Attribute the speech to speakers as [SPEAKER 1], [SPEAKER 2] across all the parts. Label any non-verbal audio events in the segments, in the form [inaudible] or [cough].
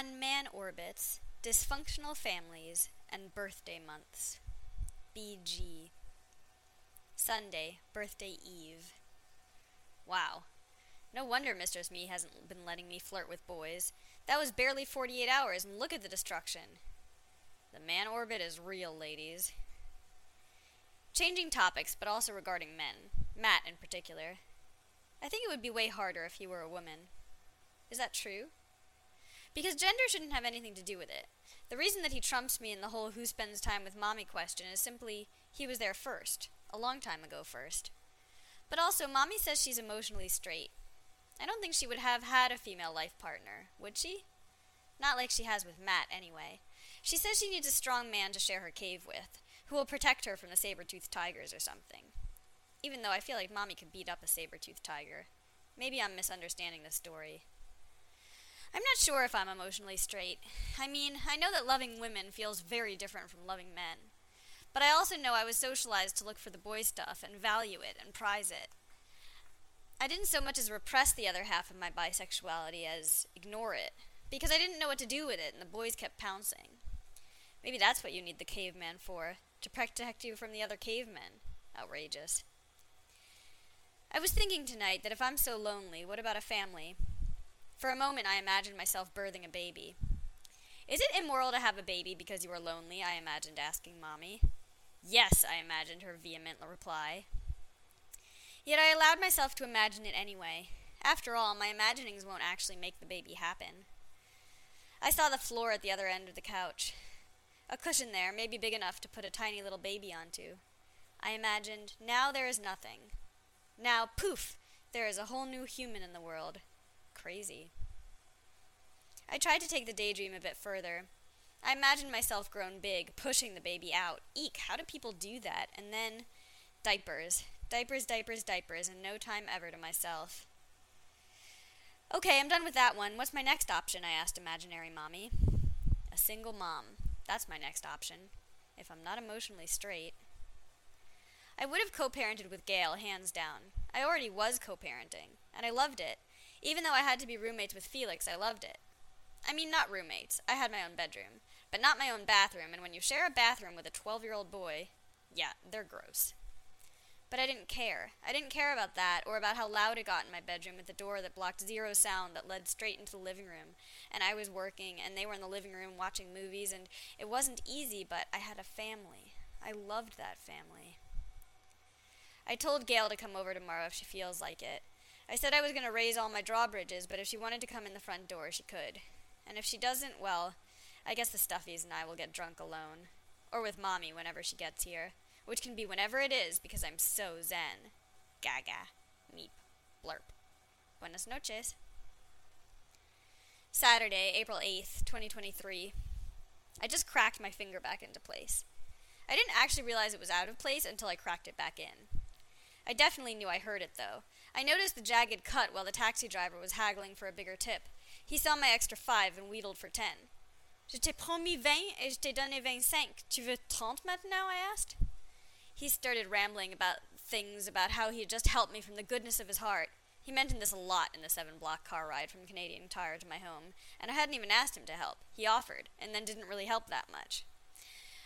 [SPEAKER 1] on man orbits, dysfunctional families, and birthday months. BG. Sunday, birthday eve. Wow. No wonder Mistress Me hasn't been letting me flirt with boys. That was barely 48 hours, and look at the destruction. The man orbit is real, ladies. Changing topics, but also regarding men. Matt in particular. I think it would be way harder if he were a woman. Is that true? Because gender shouldn't have anything to do with it. The reason that he trumps me in the whole who spends time with mommy question is simply he was there first, a long time ago first. But also, mommy says she's emotionally straight. I don't think she would have had a female life partner, would she? Not like she has with Matt, anyway. She says she needs a strong man to share her cave with, who will protect her from the saber-toothed tigers or something. Even though I feel like mommy could beat up a saber-toothed tiger. Maybe I'm misunderstanding the story. I'm not sure if I'm emotionally straight. I mean, I know that loving women feels very different from loving men. But I also know I was socialized to look for the boy stuff and value it and prize it. I didn't so much as repress the other half of my bisexuality as ignore it, because I didn't know what to do with it and the boys kept pouncing. Maybe that's what you need the caveman for, to protect you from the other cavemen. Outrageous. I was thinking tonight that if I'm so lonely, what about a family? For a moment, I imagined myself birthing a baby. Is it immoral to have a baby because you are lonely? I imagined asking Mommy. Yes, I imagined her vehement reply. Yet I allowed myself to imagine it anyway. After all, my imaginings won't actually make the baby happen. I saw the floor at the other end of the couch. A cushion there, maybe big enough to put a tiny little baby onto. I imagined, now there is nothing. Now, poof, there is a whole new human in the world crazy. I tried to take the daydream a bit further. I imagined myself grown big, pushing the baby out. Eek, how do people do that? And then diapers. Diapers, diapers, diapers, and no time ever to myself. Okay, I'm done with that one. What's my next option? I asked imaginary mommy. A single mom. That's my next option. If I'm not emotionally straight. I would have co parented with Gail, hands down. I already was co parenting, and I loved it. Even though I had to be roommates with Felix, I loved it. I mean, not roommates. I had my own bedroom. But not my own bathroom, and when you share a bathroom with a 12 year old boy, yeah, they're gross. But I didn't care. I didn't care about that, or about how loud it got in my bedroom with the door that blocked zero sound that led straight into the living room. And I was working, and they were in the living room watching movies, and it wasn't easy, but I had a family. I loved that family. I told Gail to come over tomorrow if she feels like it. I said I was going to raise all my drawbridges, but if she wanted to come in the front door, she could. And if she doesn't, well, I guess the Stuffies and I will get drunk alone. Or with Mommy whenever she gets here. Which can be whenever it is, because I'm so zen. Gaga. Meep. Blurp. Buenas noches. Saturday, April 8th, 2023. I just cracked my finger back into place. I didn't actually realize it was out of place until I cracked it back in. I definitely knew I heard it, though. I noticed the jagged cut while the taxi driver was haggling for a bigger tip. He saw my extra five and wheedled for ten. Je t'ai promis vingt et je t'ai donné vingt-cinq. Tu veux trente maintenant? I asked. He started rambling about things about how he had just helped me from the goodness of his heart. He mentioned this a lot in the seven block car ride from Canadian Tire to my home, and I hadn't even asked him to help. He offered, and then didn't really help that much.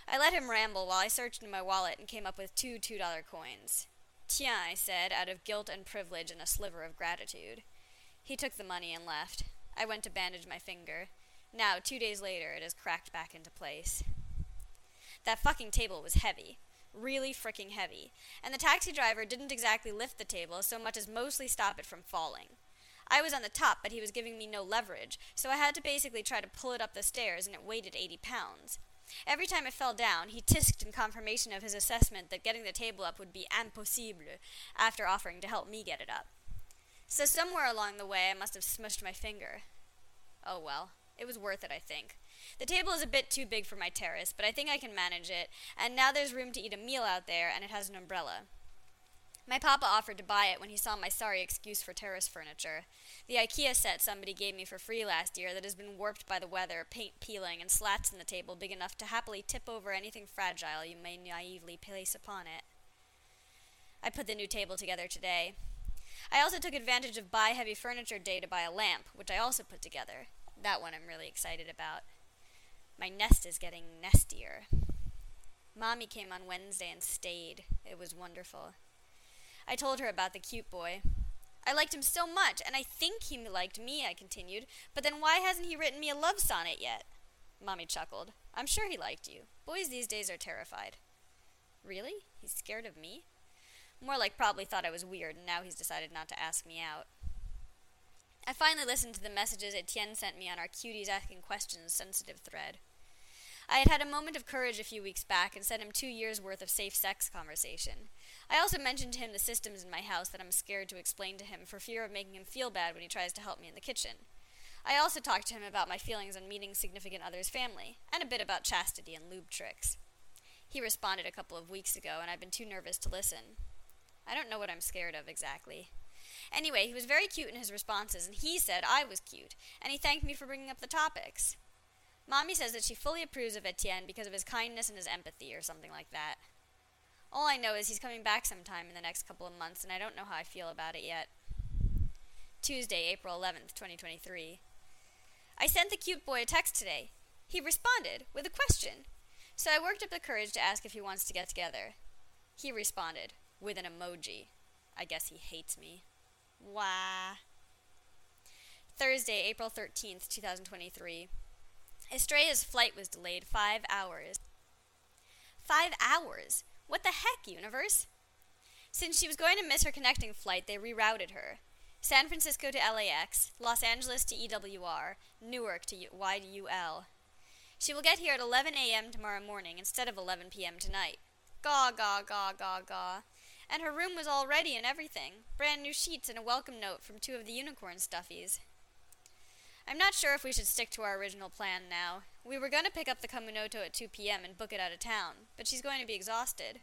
[SPEAKER 1] I let him ramble while I searched in my wallet and came up with two two dollar coins. Tiens, I said, out of guilt and privilege and a sliver of gratitude. He took the money and left. I went to bandage my finger. Now, two days later, it has cracked back into place. That fucking table was heavy. Really fricking heavy. And the taxi driver didn't exactly lift the table so much as mostly stop it from falling. I was on the top, but he was giving me no leverage, so I had to basically try to pull it up the stairs, and it weighed 80 pounds. Every time it fell down, he tisked in confirmation of his assessment that getting the table up would be impossible after offering to help me get it up. So somewhere along the way, I must have smushed my finger. Oh well, it was worth it, I think. The table is a bit too big for my terrace, but I think I can manage it, and now there's room to eat a meal out there, and it has an umbrella. My papa offered to buy it when he saw my sorry excuse for terrace furniture. The IKEA set somebody gave me for free last year that has been warped by the weather, paint peeling, and slats in the table big enough to happily tip over anything fragile you may naively place upon it. I put the new table together today. I also took advantage of Buy Heavy Furniture Day to buy a lamp, which I also put together. That one I'm really excited about. My nest is getting nestier. Mommy came on Wednesday and stayed. It was wonderful. I told her about the cute boy. I liked him so much, and I think he liked me, I continued. But then why hasn't he written me a love sonnet yet? Mommy chuckled. I'm sure he liked you. Boys these days are terrified. Really? He's scared of me? More like probably thought I was weird, and now he's decided not to ask me out. I finally listened to the messages Etienne sent me on our cuties asking questions sensitive thread. I had had a moment of courage a few weeks back and sent him two years' worth of safe sex conversation. I also mentioned to him the systems in my house that I'm scared to explain to him for fear of making him feel bad when he tries to help me in the kitchen. I also talked to him about my feelings on meeting significant other's family, and a bit about chastity and lube tricks. He responded a couple of weeks ago, and I've been too nervous to listen. I don't know what I'm scared of exactly. Anyway, he was very cute in his responses, and he said I was cute, and he thanked me for bringing up the topics. Mommy says that she fully approves of Etienne because of his kindness and his empathy, or something like that. All I know is he's coming back sometime in the next couple of months, and I don't know how I feel about it yet. Tuesday, April 11th, 2023. I sent the cute boy a text today. He responded with a question. So I worked up the courage to ask if he wants to get together. He responded with an emoji. I guess he hates me. Wah. Thursday, April 13th, 2023. Estrella's flight was delayed five hours. Five hours? What the heck, universe? Since she was going to miss her connecting flight, they rerouted her. San Francisco to LAX, Los Angeles to EWR, Newark to YUL. She will get here at 11 a.m. tomorrow morning instead of 11 p.m. tonight. Gaw, gaw, gaw, gaw, gaw. And her room was all ready and everything. Brand new sheets and a welcome note from two of the unicorn stuffies. I'm not sure if we should stick to our original plan now. We were going to pick up the Communauto at 2 p.m. and book it out of town, but she's going to be exhausted.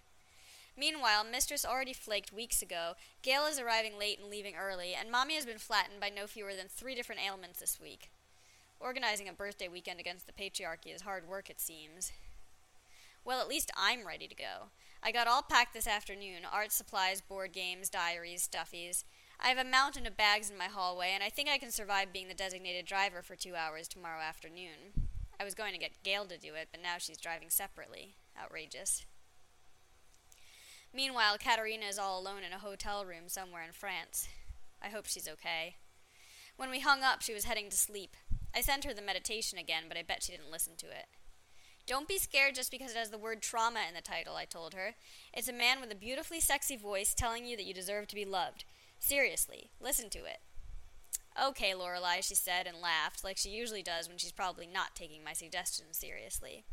[SPEAKER 1] Meanwhile, Mistress already flaked weeks ago, Gail is arriving late and leaving early, and Mommy has been flattened by no fewer than three different ailments this week. Organizing a birthday weekend against the patriarchy is hard work, it seems. Well, at least I'm ready to go. I got all packed this afternoon art supplies, board games, diaries, stuffies. I have a mountain of bags in my hallway, and I think I can survive being the designated driver for two hours tomorrow afternoon. I was going to get Gail to do it, but now she's driving separately. Outrageous. Meanwhile, Katerina is all alone in a hotel room somewhere in France. I hope she's okay. When we hung up, she was heading to sleep. I sent her the meditation again, but I bet she didn't listen to it. Don't be scared just because it has the word trauma in the title, I told her. It's a man with a beautifully sexy voice telling you that you deserve to be loved. Seriously, listen to it. Okay, Lorelei, she said and laughed, like she usually does when she's probably not taking my suggestions seriously.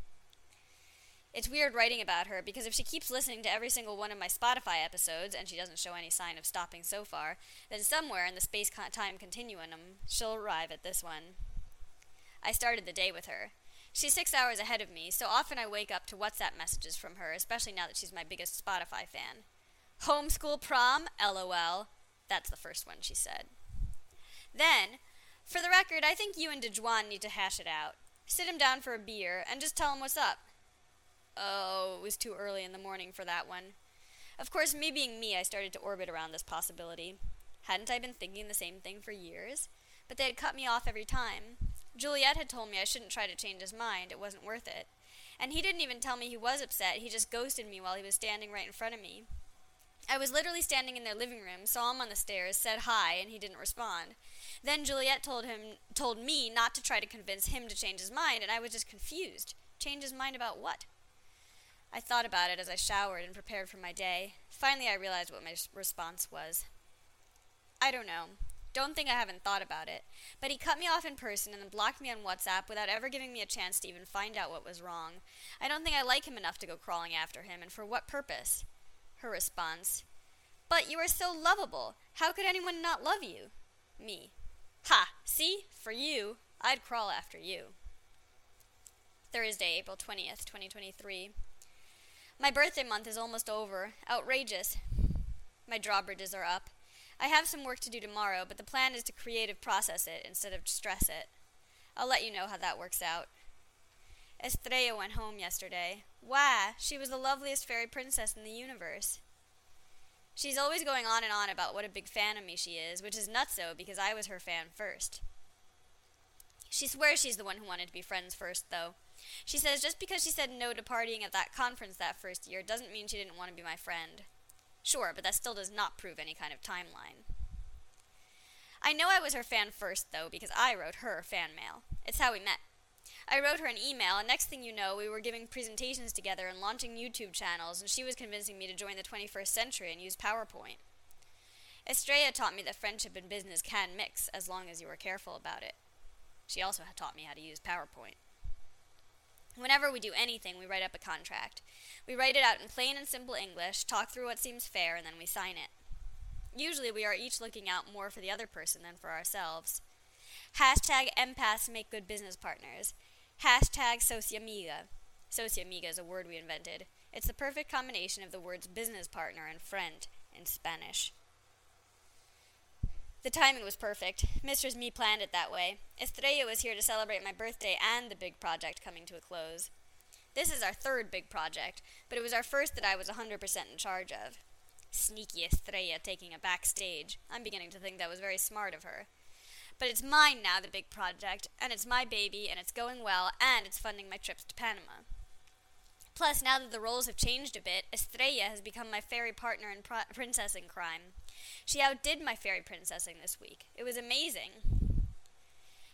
[SPEAKER 1] It's weird writing about her because if she keeps listening to every single one of my Spotify episodes and she doesn't show any sign of stopping so far, then somewhere in the space time continuum she'll arrive at this one. I started the day with her. She's six hours ahead of me, so often I wake up to WhatsApp messages from her, especially now that she's my biggest Spotify fan. Homeschool prom? LOL. That's the first one she said. Then, for the record, I think you and DeJuan need to hash it out. Sit him down for a beer and just tell him what's up. Oh, it was too early in the morning for that one. Of course, me being me, I started to orbit around this possibility. Hadn't I been thinking the same thing for years? But they had cut me off every time. Juliet had told me I shouldn't try to change his mind, it wasn't worth it. And he didn't even tell me he was upset, he just ghosted me while he was standing right in front of me. I was literally standing in their living room, saw him on the stairs, said hi, and he didn't respond. Then Juliet told him told me not to try to convince him to change his mind, and I was just confused. Change his mind about what? I thought about it as I showered and prepared for my day. Finally, I realized what my response was. I don't know. Don't think I haven't thought about it. But he cut me off in person and then blocked me on WhatsApp without ever giving me a chance to even find out what was wrong. I don't think I like him enough to go crawling after him, and for what purpose? Her response But you are so lovable. How could anyone not love you? Me. Ha! See? For you, I'd crawl after you. Thursday, April 20th, 2023. My birthday month is almost over. Outrageous. My drawbridges are up. I have some work to do tomorrow, but the plan is to creative process it instead of stress it. I'll let you know how that works out. Estrella went home yesterday. Why, she was the loveliest fairy princess in the universe. She's always going on and on about what a big fan of me she is, which is nutso because I was her fan first. She swears she's the one who wanted to be friends first, though. She says just because she said no to partying at that conference that first year doesn't mean she didn't want to be my friend. Sure, but that still does not prove any kind of timeline. I know I was her fan first, though, because I wrote her fan mail. It's how we met. I wrote her an email, and next thing you know, we were giving presentations together and launching YouTube channels, and she was convincing me to join the 21st century and use PowerPoint. Estrella taught me that friendship and business can mix as long as you are careful about it. She also taught me how to use PowerPoint. Whenever we do anything, we write up a contract. We write it out in plain and simple English, talk through what seems fair, and then we sign it. Usually, we are each looking out more for the other person than for ourselves. Hashtag empaths make good business partners. Hashtag sociamiga. Sociamiga is a word we invented. It's the perfect combination of the words business partner and friend in Spanish. The timing was perfect. Mistress Me planned it that way. Estrella was here to celebrate my birthday and the big project coming to a close. This is our third big project, but it was our first that I was 100% in charge of. Sneaky Estrella taking a backstage. I'm beginning to think that was very smart of her. But it's mine now, the big project, and it's my baby, and it's going well, and it's funding my trips to Panama. Plus, now that the roles have changed a bit, Estrella has become my fairy partner in pro- princessing crime. She outdid my fairy princessing this week. It was amazing.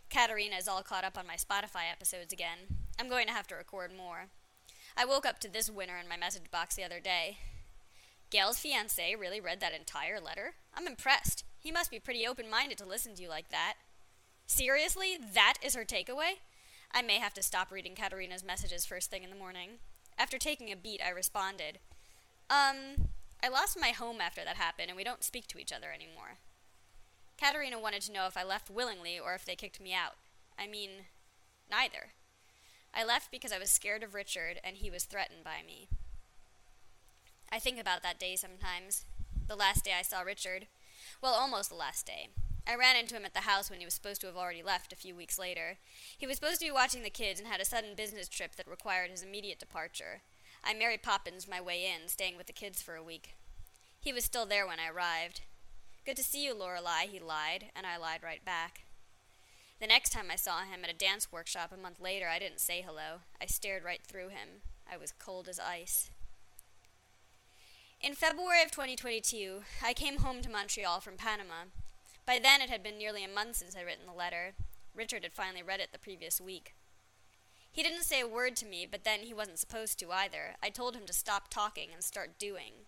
[SPEAKER 1] Katerina is all caught up on my Spotify episodes again. I'm going to have to record more. I woke up to this winner in my message box the other day. Gail's fiance really read that entire letter? I'm impressed. He must be pretty open minded to listen to you like that. Seriously? That is her takeaway? I may have to stop reading Katerina's messages first thing in the morning. After taking a beat, I responded, Um, I lost my home after that happened, and we don't speak to each other anymore. Katerina wanted to know if I left willingly or if they kicked me out. I mean, neither. I left because I was scared of Richard, and he was threatened by me. I think about that day sometimes. The last day I saw Richard. Well, almost the last day. I ran into him at the house when he was supposed to have already left a few weeks later. He was supposed to be watching the kids and had a sudden business trip that required his immediate departure. I Mary Poppins my way in, staying with the kids for a week. He was still there when I arrived. Good to see you, Lorelei, he lied, and I lied right back. The next time I saw him at a dance workshop a month later, I didn't say hello. I stared right through him. I was cold as ice. In February of 2022, I came home to Montreal from Panama. By then, it had been nearly a month since I'd written the letter. Richard had finally read it the previous week. He didn't say a word to me, but then he wasn't supposed to either. I told him to stop talking and start doing.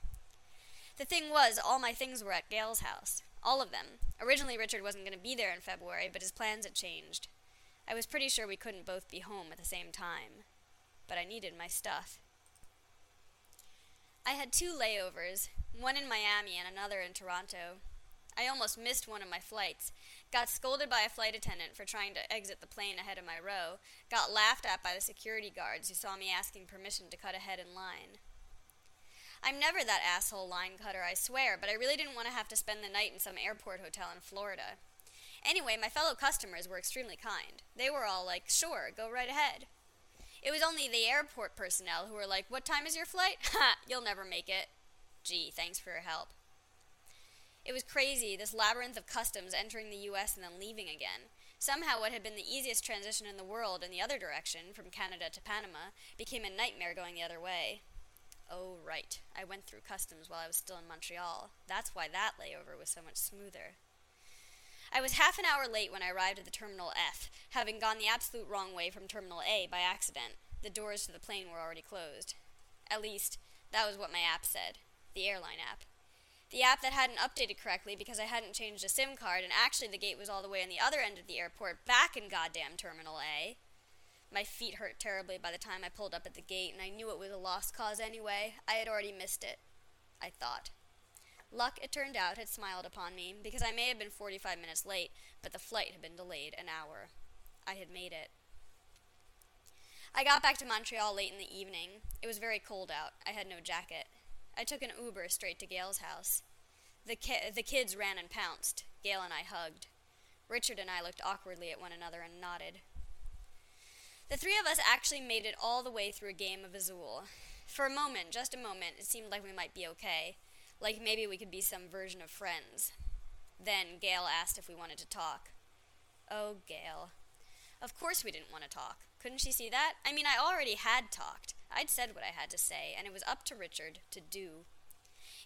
[SPEAKER 1] The thing was, all my things were at Gail's house. All of them. Originally, Richard wasn't going to be there in February, but his plans had changed. I was pretty sure we couldn't both be home at the same time. But I needed my stuff. I had two layovers, one in Miami and another in Toronto. I almost missed one of my flights, got scolded by a flight attendant for trying to exit the plane ahead of my row, got laughed at by the security guards who saw me asking permission to cut ahead in line. I'm never that asshole line cutter, I swear, but I really didn't want to have to spend the night in some airport hotel in Florida. Anyway, my fellow customers were extremely kind. They were all like, sure, go right ahead. It was only the airport personnel who were like, what time is your flight? [laughs] Ha, you'll never make it. Gee, thanks for your help. It was crazy, this labyrinth of customs entering the US and then leaving again. Somehow, what had been the easiest transition in the world in the other direction, from Canada to Panama, became a nightmare going the other way. Oh, right. I went through customs while I was still in Montreal. That's why that layover was so much smoother. I was half an hour late when I arrived at the Terminal F, having gone the absolute wrong way from Terminal A by accident. The doors to the plane were already closed. At least, that was what my app said the airline app. The app that hadn't updated correctly because I hadn't changed a SIM card, and actually the gate was all the way on the other end of the airport, back in goddamn Terminal A. My feet hurt terribly by the time I pulled up at the gate, and I knew it was a lost cause anyway. I had already missed it. I thought. Luck, it turned out, had smiled upon me, because I may have been 45 minutes late, but the flight had been delayed an hour. I had made it. I got back to Montreal late in the evening. It was very cold out. I had no jacket. I took an Uber straight to Gail's house. The, ki- the kids ran and pounced. Gail and I hugged. Richard and I looked awkwardly at one another and nodded. The three of us actually made it all the way through a game of Azul. For a moment, just a moment, it seemed like we might be okay. Like maybe we could be some version of friends. Then Gail asked if we wanted to talk. Oh, Gail. Of course we didn't want to talk. Couldn't she see that? I mean, I already had talked. I'd said what I had to say, and it was up to Richard to do.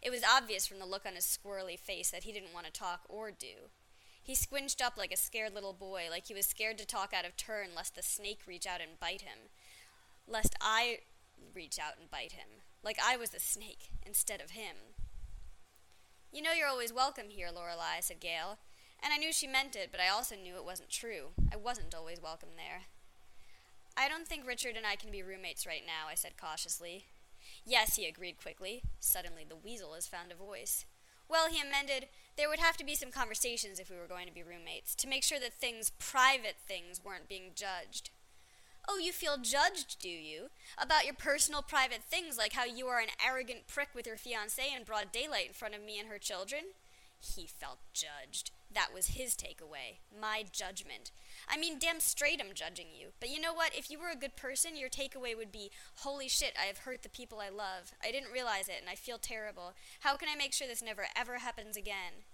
[SPEAKER 1] It was obvious from the look on his squirrely face that he didn't want to talk or do. He squinched up like a scared little boy, like he was scared to talk out of turn lest the snake reach out and bite him. Lest I reach out and bite him, like I was the snake instead of him. You know you're always welcome here, Lorelei, said Gail, and I knew she meant it, but I also knew it wasn't true. I wasn't always welcome there. I don't think Richard and I can be roommates right now, I said cautiously. Yes, he agreed quickly. Suddenly the weasel has found a voice. Well, he amended, there would have to be some conversations if we were going to be roommates, to make sure that things, private things, weren't being judged. Oh, you feel judged, do you? About your personal private things, like how you are an arrogant prick with your fiancée in broad daylight in front of me and her children? He felt judged. That was his takeaway. My judgment. I mean, damn straight I'm judging you. But you know what? If you were a good person, your takeaway would be, holy shit, I have hurt the people I love. I didn't realize it, and I feel terrible. How can I make sure this never ever happens again?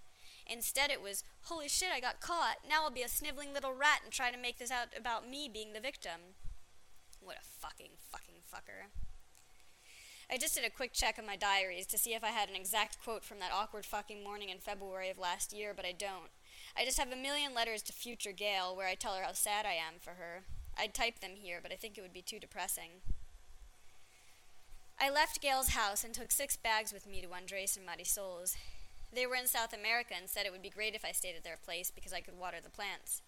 [SPEAKER 1] Instead, it was, holy shit, I got caught. Now I'll be a sniveling little rat and try to make this out about me being the victim. What a fucking, fucking fucker. I just did a quick check of my diaries to see if I had an exact quote from that awkward fucking morning in February of last year, but I don't. I just have a million letters to future Gail where I tell her how sad I am for her. I'd type them here, but I think it would be too depressing. I left Gail's house and took six bags with me to Andres and Marisol's. They were in South America and said it would be great if I stayed at their place because I could water the plants.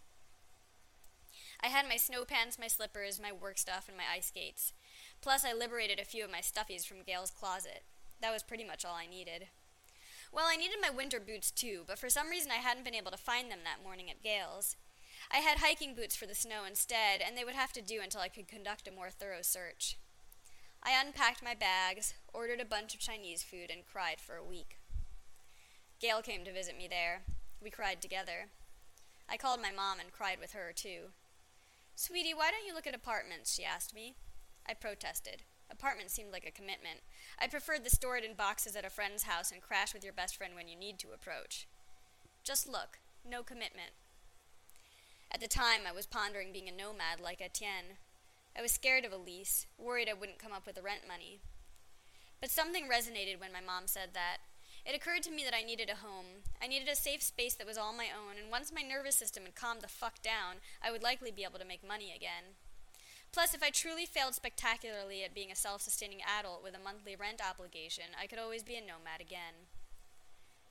[SPEAKER 1] I had my snow pants, my slippers, my work stuff, and my ice skates. Plus, I liberated a few of my stuffies from Gail's closet. That was pretty much all I needed. Well, I needed my winter boots too, but for some reason I hadn't been able to find them that morning at Gail's. I had hiking boots for the snow instead, and they would have to do until I could conduct a more thorough search. I unpacked my bags, ordered a bunch of Chinese food, and cried for a week. Gail came to visit me there. We cried together. I called my mom and cried with her, too. Sweetie, why don't you look at apartments? she asked me. I protested. Apartments seemed like a commitment. I preferred the store it in boxes at a friend's house and crash with your best friend when you need to approach. Just look. No commitment. At the time, I was pondering being a nomad like Etienne. I was scared of a lease, worried I wouldn't come up with the rent money. But something resonated when my mom said that. It occurred to me that I needed a home. I needed a safe space that was all my own, and once my nervous system had calmed the fuck down, I would likely be able to make money again. Plus, if I truly failed spectacularly at being a self sustaining adult with a monthly rent obligation, I could always be a nomad again.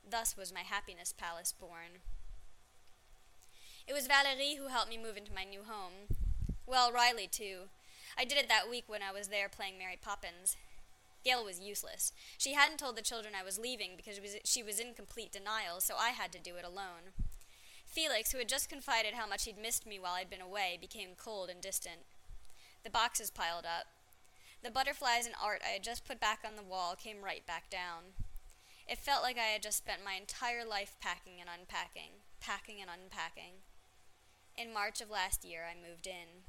[SPEAKER 1] Thus was my happiness palace born. It was Valerie who helped me move into my new home. Well, Riley, too. I did it that week when I was there playing Mary Poppins. Gail was useless. She hadn't told the children I was leaving because she was in complete denial, so I had to do it alone. Felix, who had just confided how much he'd missed me while I'd been away, became cold and distant. The boxes piled up. The butterflies and art I had just put back on the wall came right back down. It felt like I had just spent my entire life packing and unpacking, packing and unpacking. In March of last year, I moved in.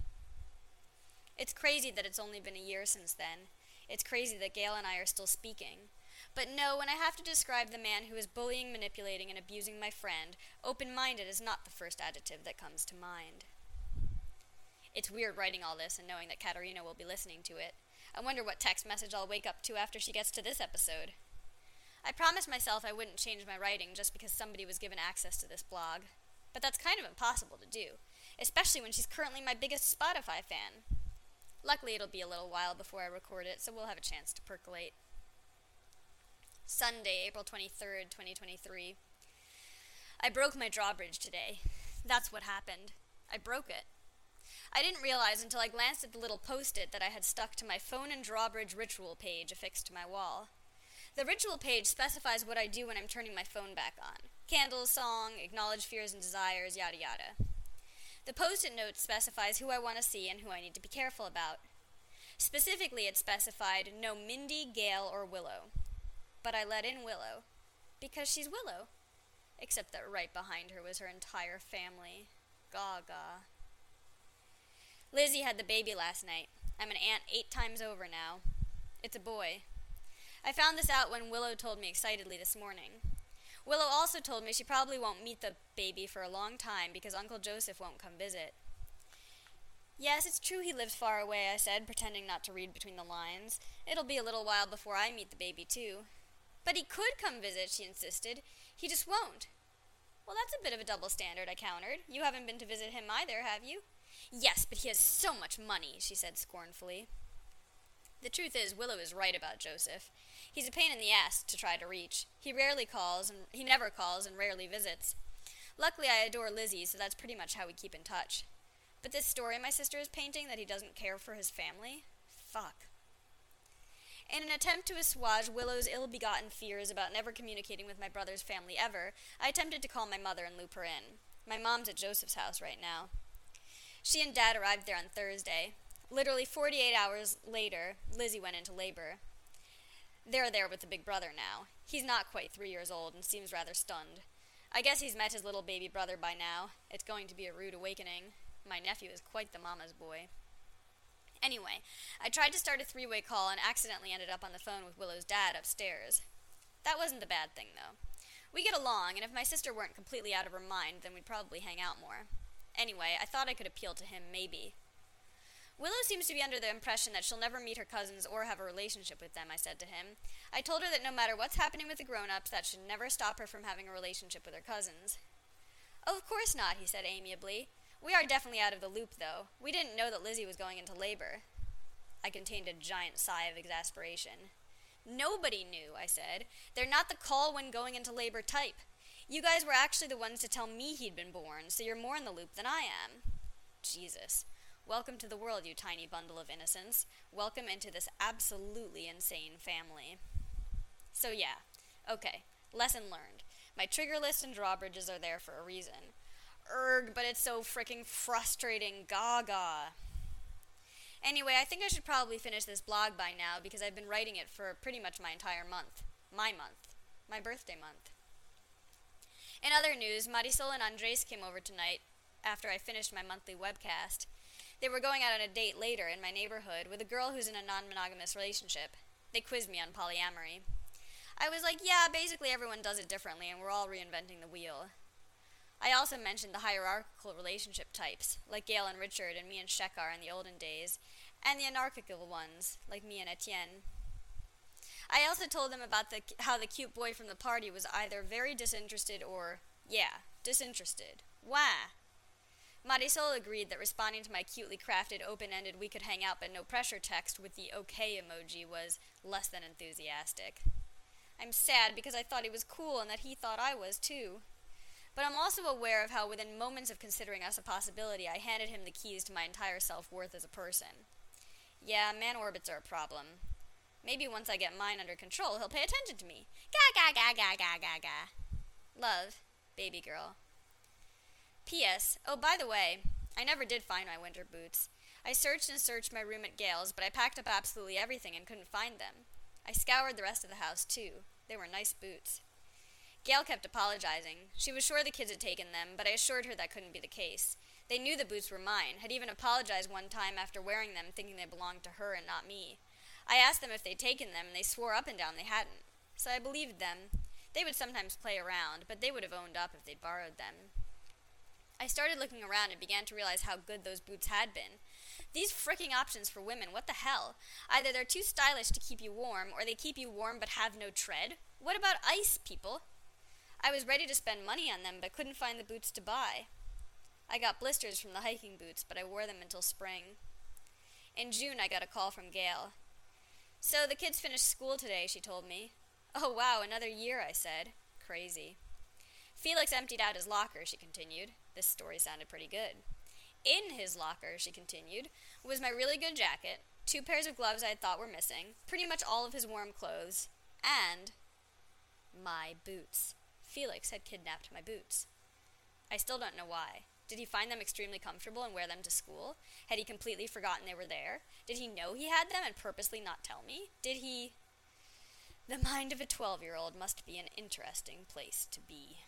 [SPEAKER 1] It's crazy that it's only been a year since then. It's crazy that Gail and I are still speaking. But no, when I have to describe the man who is bullying, manipulating, and abusing my friend, open minded is not the first adjective that comes to mind. It's weird writing all this and knowing that Katerina will be listening to it. I wonder what text message I'll wake up to after she gets to this episode. I promised myself I wouldn't change my writing just because somebody was given access to this blog. But that's kind of impossible to do, especially when she's currently my biggest Spotify fan. Luckily, it'll be a little while before I record it, so we'll have a chance to percolate. Sunday, April 23rd, 2023. I broke my drawbridge today. That's what happened. I broke it. I didn't realize until I glanced at the little post it that I had stuck to my phone and drawbridge ritual page affixed to my wall. The ritual page specifies what I do when I'm turning my phone back on candles, song, acknowledge fears and desires, yada yada. The post it note specifies who I want to see and who I need to be careful about. Specifically, it specified no Mindy, Gail, or Willow. But I let in Willow. Because she's Willow. Except that right behind her was her entire family. Gaga. Lizzie had the baby last night. I'm an aunt eight times over now. It's a boy. I found this out when Willow told me excitedly this morning. Willow also told me she probably won't meet the baby for a long time because Uncle Joseph won't come visit. Yes, it's true he lives far away, I said, pretending not to read between the lines. It'll be a little while before I meet the baby, too. But he could come visit, she insisted. He just won't. Well, that's a bit of a double standard, I countered. You haven't been to visit him either, have you? Yes, but he has so much money, she said scornfully. The truth is, Willow is right about Joseph. He's a pain in the ass to try to reach. He rarely calls, and he never calls and rarely visits. Luckily, I adore Lizzie, so that's pretty much how we keep in touch. But this story my sister is painting that he doesn't care for his family? Fuck. In an attempt to assuage Willow's ill begotten fears about never communicating with my brother's family ever, I attempted to call my mother and loop her in. My mom's at Joseph's house right now. She and Dad arrived there on Thursday. Literally 48 hours later, Lizzie went into labor. They're there with the big brother now. He's not quite three years old and seems rather stunned. I guess he's met his little baby brother by now. It's going to be a rude awakening. My nephew is quite the mama's boy. Anyway, I tried to start a three way call and accidentally ended up on the phone with Willow's dad upstairs. That wasn't the bad thing, though. We get along, and if my sister weren't completely out of her mind, then we'd probably hang out more. Anyway, I thought I could appeal to him, maybe. Willow seems to be under the impression that she'll never meet her cousins or have a relationship with them, I said to him. I told her that no matter what's happening with the grown ups, that should never stop her from having a relationship with her cousins. Of course not, he said amiably. We are definitely out of the loop, though. We didn't know that Lizzie was going into labor. I contained a giant sigh of exasperation. Nobody knew, I said. They're not the call when going into labor type. You guys were actually the ones to tell me he'd been born, so you're more in the loop than I am. Jesus. Welcome to the world, you tiny bundle of innocence. Welcome into this absolutely insane family. So, yeah, okay, lesson learned. My trigger list and drawbridges are there for a reason. Erg, but it's so freaking frustrating. Gaga. Anyway, I think I should probably finish this blog by now because I've been writing it for pretty much my entire month. My month. My birthday month. In other news, Marisol and Andres came over tonight after I finished my monthly webcast. They were going out on a date later in my neighborhood with a girl who's in a non monogamous relationship. They quizzed me on polyamory. I was like, yeah, basically everyone does it differently, and we're all reinventing the wheel. I also mentioned the hierarchical relationship types, like Gail and Richard and me and Shekar in the olden days, and the anarchical ones, like me and Etienne. I also told them about the, how the cute boy from the party was either very disinterested or, yeah, disinterested. Why? Marisol agreed that responding to my cutely crafted, open ended, we could hang out but no pressure text with the okay emoji was less than enthusiastic. I'm sad because I thought he was cool and that he thought I was too. But I'm also aware of how, within moments of considering us a possibility, I handed him the keys to my entire self worth as a person. Yeah, man orbits are a problem. Maybe once I get mine under control, he'll pay attention to me. Ga ga ga ga ga ga ga. Love, baby girl. P.S. Oh, by the way, I never did find my winter boots. I searched and searched my room at Gail's, but I packed up absolutely everything and couldn't find them. I scoured the rest of the house, too. They were nice boots. Gail kept apologizing. She was sure the kids had taken them, but I assured her that couldn't be the case. They knew the boots were mine, had even apologized one time after wearing them, thinking they belonged to her and not me. I asked them if they'd taken them, and they swore up and down they hadn't. So I believed them. They would sometimes play around, but they would have owned up if they'd borrowed them. I started looking around and began to realize how good those boots had been. These fricking options for women, what the hell? Either they're too stylish to keep you warm, or they keep you warm but have no tread. What about ice, people? I was ready to spend money on them, but couldn't find the boots to buy. I got blisters from the hiking boots, but I wore them until spring. In June, I got a call from Gail. So the kids finished school today, she told me. Oh, wow, another year, I said. Crazy. Felix emptied out his locker, she continued. This story sounded pretty good. In his locker, she continued, was my really good jacket, two pairs of gloves I had thought were missing, pretty much all of his warm clothes, and my boots. Felix had kidnapped my boots. I still don't know why. Did he find them extremely comfortable and wear them to school? Had he completely forgotten they were there? Did he know he had them and purposely not tell me? Did he. The mind of a twelve year old must be an interesting place to be.